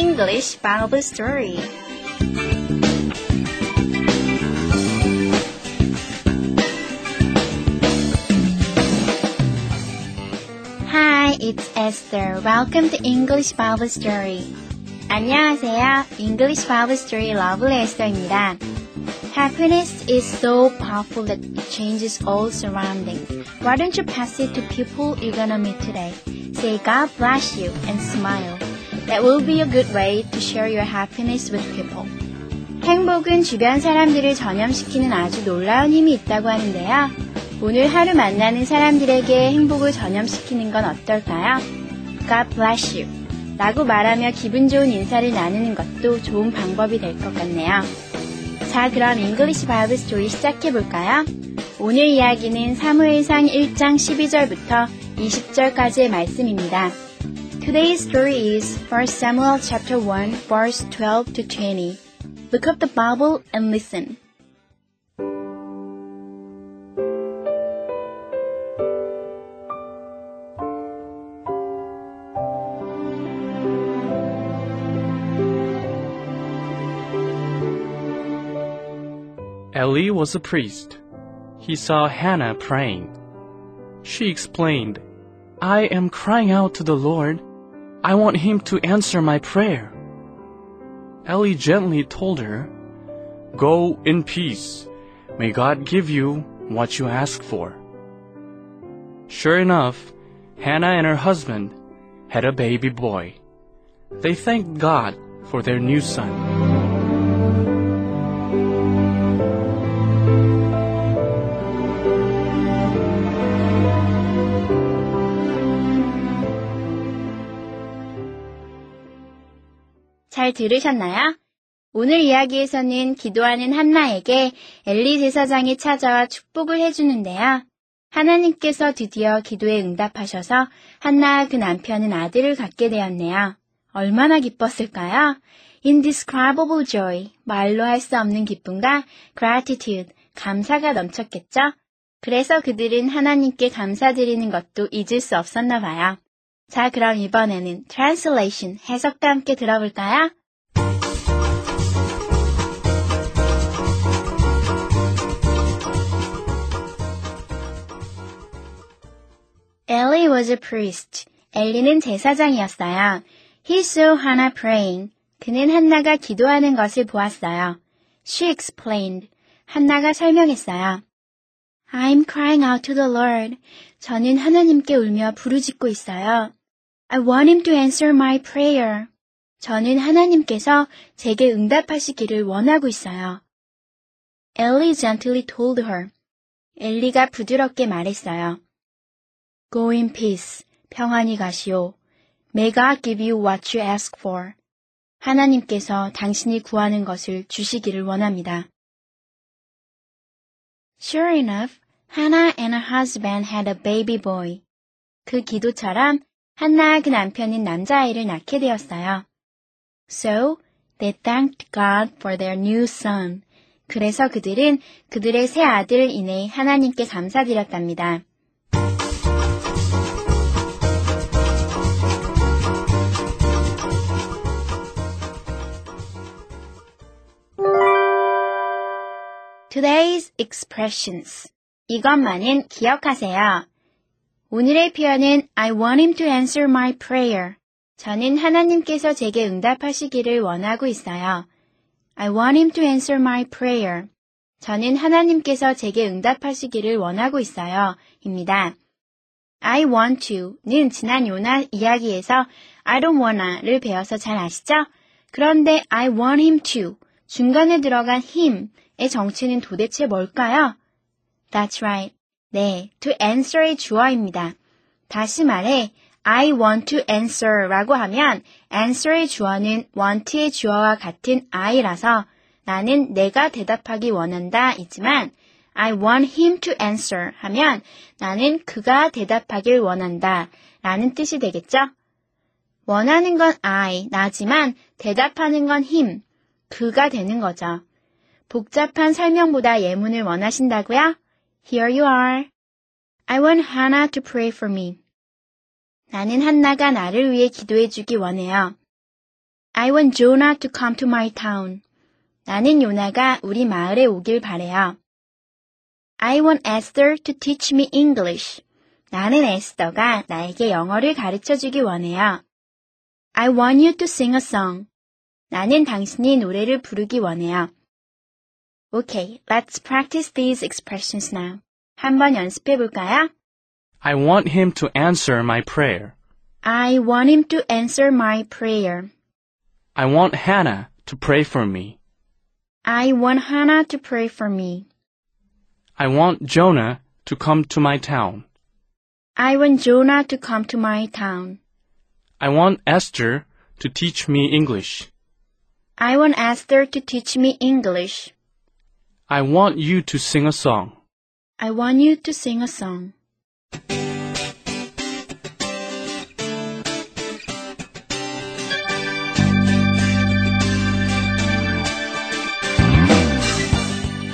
English Bible Story. Hi, it's Esther. Welcome to English Bible Story. 안녕하세요. English Bible Story 러블리 에스터입니다. Happiness is so powerful that it changes all surroundings. Why don't you pass it to people you're gonna meet today? Say God bless you and smile. That will be a good way to share your happiness with people. 행복은 주변 사람들을 전염시키는 아주 놀라운 힘이 있다고 하는데요. 오늘 하루 만나는 사람들에게 행복을 전염시키는 건 어떨까요? God bless you. 라고 말하며 기분 좋은 인사를 나누는 것도 좋은 방법이 될 것 같네요. 자, 그럼 English Bible Story 시작해 볼까요? 오늘 이야기는 사무엘상 1장 12절부터 20절까지의 말씀입니다. Today's story is 1 Samuel chapter 1 verse 12 to 20. Look up the Bible and listen. Eli was a priest. He saw Hannah praying. She explained, I am crying out to the Lord. I want him to answer my prayer. Ellie gently told her, Go in peace. May God give you what you ask for. Sure enough, Hannah and her husband had a baby boy. They thanked God for their new son. 잘 들으셨나요? 오늘 이야기에서는 기도하는 한나에게 엘리 제사장이 찾아와 축복을 해주는데요. 하나님께서 드디어 기도에 응답하셔서 한나와 그 남편은 아들을 갖게 되었네요. 얼마나 기뻤을까요? Indescribable joy, 말로 할 수 없는 기쁨과 gratitude, 감사가 넘쳤겠죠? 그래서 그들은 하나님께 감사드리는 것도 잊을 수 없었나 봐요. 자, 그럼 이번에는 translation, 해석과 함께 들어볼까요? Ellie was a priest. 엘리는 제사장이었어요. He saw Hannah praying. 그는 한나가 기도하는 것을 보았어요. She explained. 한나가 설명했어요. I'm crying out to the Lord. 저는 하나님께 울며 부르짖고 있어요. I want him to answer my prayer. 저는 하나님께서 제게 응답하시기를 원하고 있어요. Ellie gently told her. 엘리가 부드럽게 말했어요. Go in peace. 평안히 가시오. May God give you what you ask for. 하나님께서 당신이 구하는 것을 주시기를 원합니다. Sure enough, Hannah and her husband had a baby boy. 그 기도처럼 한나와 그 남편은 남자아이를 낳게 되었어요. So, they thanked God for their new son. 그래서 그들은 그들의 새 아들을 인해 하나님께 감사드렸답니다. Today's expressions. 이것만은 기억하세요. 오늘의 표현은 I want him to answer my prayer. 저는 하나님께서 제게 응답하시기를 원하고 있어요. I want him to answer my prayer. 저는 하나님께서 제게 응답하시기를 원하고 있어요. 입니다. I want to는 지난 요나 이야기에서 I don't wanna를 배워서 잘 아시죠? 그런데 I want him to 중간에 들어간 him 의 정체는 도대체 뭘까요? That's right. 네, to answer의 주어입니다. 다시 말해, I want to answer 라고 하면 answer의 주어는 want의 주어와 같은 I라서 나는 내가 대답하기 원한다 이지만 I want him to answer 하면 나는 그가 대답하길 원한다 라는 뜻이 되겠죠? 원하는 건 I, 나지만 대답하는 건 him, 그가 되는 거죠. 복잡한 설명보다 예문을 원하신다고요? Here you are. I want Hannah to pray for me. 나는 한나가 나를 위해 기도해 주기 원해요. I want Jonah to come to my town. 나는 요나가 우리 마을에 오길 바래요. I want Esther to teach me English. 나는 에스더가 나에게 영어를 가르쳐 주기 원해요. I want you to sing a song. 나는 당신이 노래를 부르기 원해요. Okay, let's practice these expressions now. 한번 연습해 볼까요? I want him to answer my prayer. I want him to answer my prayer. I want Hannah to pray for me. I want Hannah to pray for me. I want Jonah to come to my town. I want Jonah to come to my town. I want Esther to teach me English. I want Esther to teach me English. I want you to sing a song. I want you to sing a song.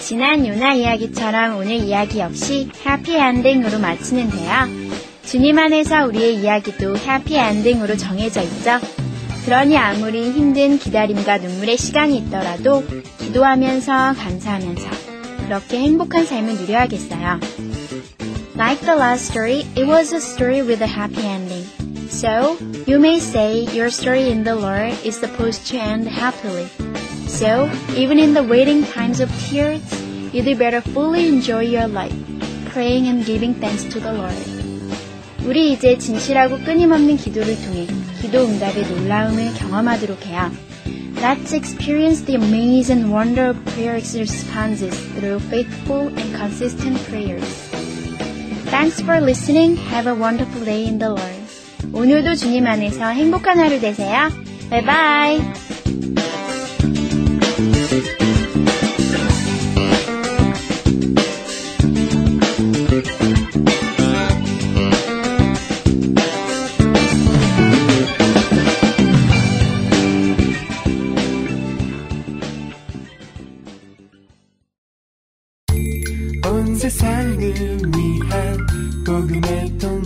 지난 요나 이야기처럼 오늘 이야기 역시 해피 엔딩으로 마치는데요. 주님 안에서 우리의 이야기도 해피 엔딩으로 정해져 있죠. 그러니 아무리 힘든 기다림과 눈물의 시간이 있더라도 기도하면서 감사하면서 그렇게 행복한 삶을 누려야겠어요. Like the last story, it was a story with a happy ending. So, you may say your story in the Lord is supposed to end happily. So, even in the waiting times of tears, you'd better fully enjoy your life, praying and giving thanks to the Lord. 우리 이제 진실하고 끊임없는 기도를 통해 기도 응답의 놀라움을 경험하도록 해요. Let's experience the amazing wonder of prayer responses through faithful and consistent prayers. Thanks for listening. Have a wonderful day in the Lord. 오늘도 주님 안에서 행복한 하루 되세요. Bye bye. 세상을 위한 복